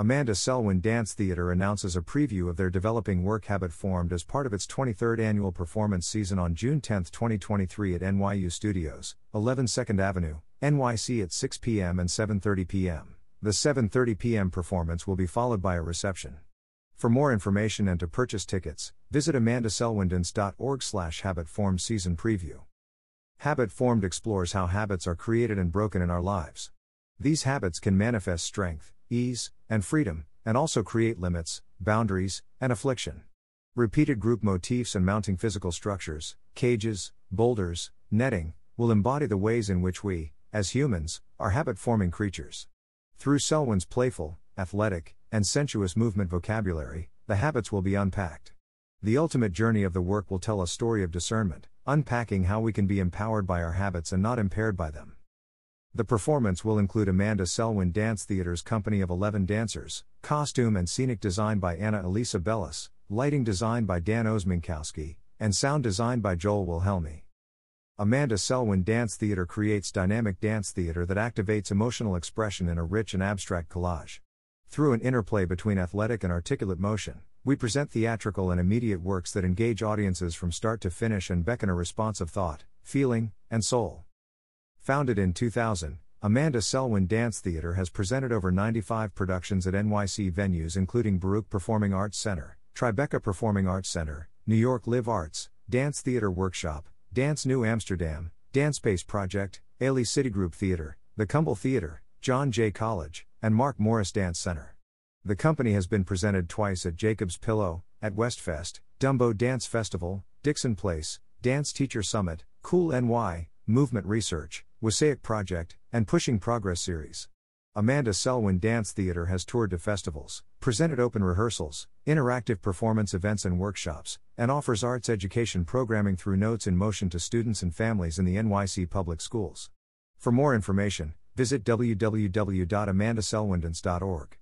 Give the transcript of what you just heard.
Amanda Selwyn Dance Theatre announces a preview of their developing work Habit formed as part of its 23rd annual performance season on June 10, 2023 at NYU Studios, 11 2nd Avenue, NYC at 6 p.m. and 7:30 p.m. The 7:30 p.m. performance will be followed by a reception. For more information and to purchase tickets, visit amandaselwyndance.org/habit formed season preview. Habit formed explores how habits are created and broken in our lives. These habits can manifest strength, ease, and freedom, and also create limits, boundaries, and affliction. Repeated group motifs and mounting physical structures, cages, boulders, netting, will embody the ways in which we, as humans, are habit forming creatures. Through Selwyn's playful, athletic, and sensuous movement vocabulary, the habits will be unpacked. The ultimate journey of the work will tell a story of discernment, unpacking how we can be empowered by our habits and not impaired by them. The performance will include Amanda Selwyn Dance Theater's company of 11 dancers, costume and scenic design by Anna Elisa Bellis, lighting design by Dan Osminkowski, and sound design by Joel Wilhelmi. Amanda Selwyn Dance Theater creates dynamic dance theater that activates emotional expression in a rich and abstract collage. Through an interplay between athletic and articulate motion, we present theatrical and immediate works that engage audiences from start to finish and beckon a response of thought, feeling, and soul. Founded in 2000, Amanda Selwyn Dance Theater has presented over 95 productions at NYC venues including Baruch Performing Arts Center, Tribeca Performing Arts Center, New York Live Arts, Dance Theater Workshop, Dance New Amsterdam, Dance Space Project, Ailey Citigroup Theater, the Kumble Theater, John Jay College, and Mark Morris Dance Center. The company has been presented twice at Jacob's Pillow, at Westfest, Dumbo Dance Festival, Dixon Place, Dance Teacher Summit, Cool NY, Movement Research, Wassaic Project, and Pushing Progress Series. Amanda Selwyn Dance Theater has toured to festivals, presented open rehearsals, interactive performance events and workshops, and offers arts education programming through Notes in Motion to students and families in the NYC public schools. For more information, visit www.amandaselwyndance.org.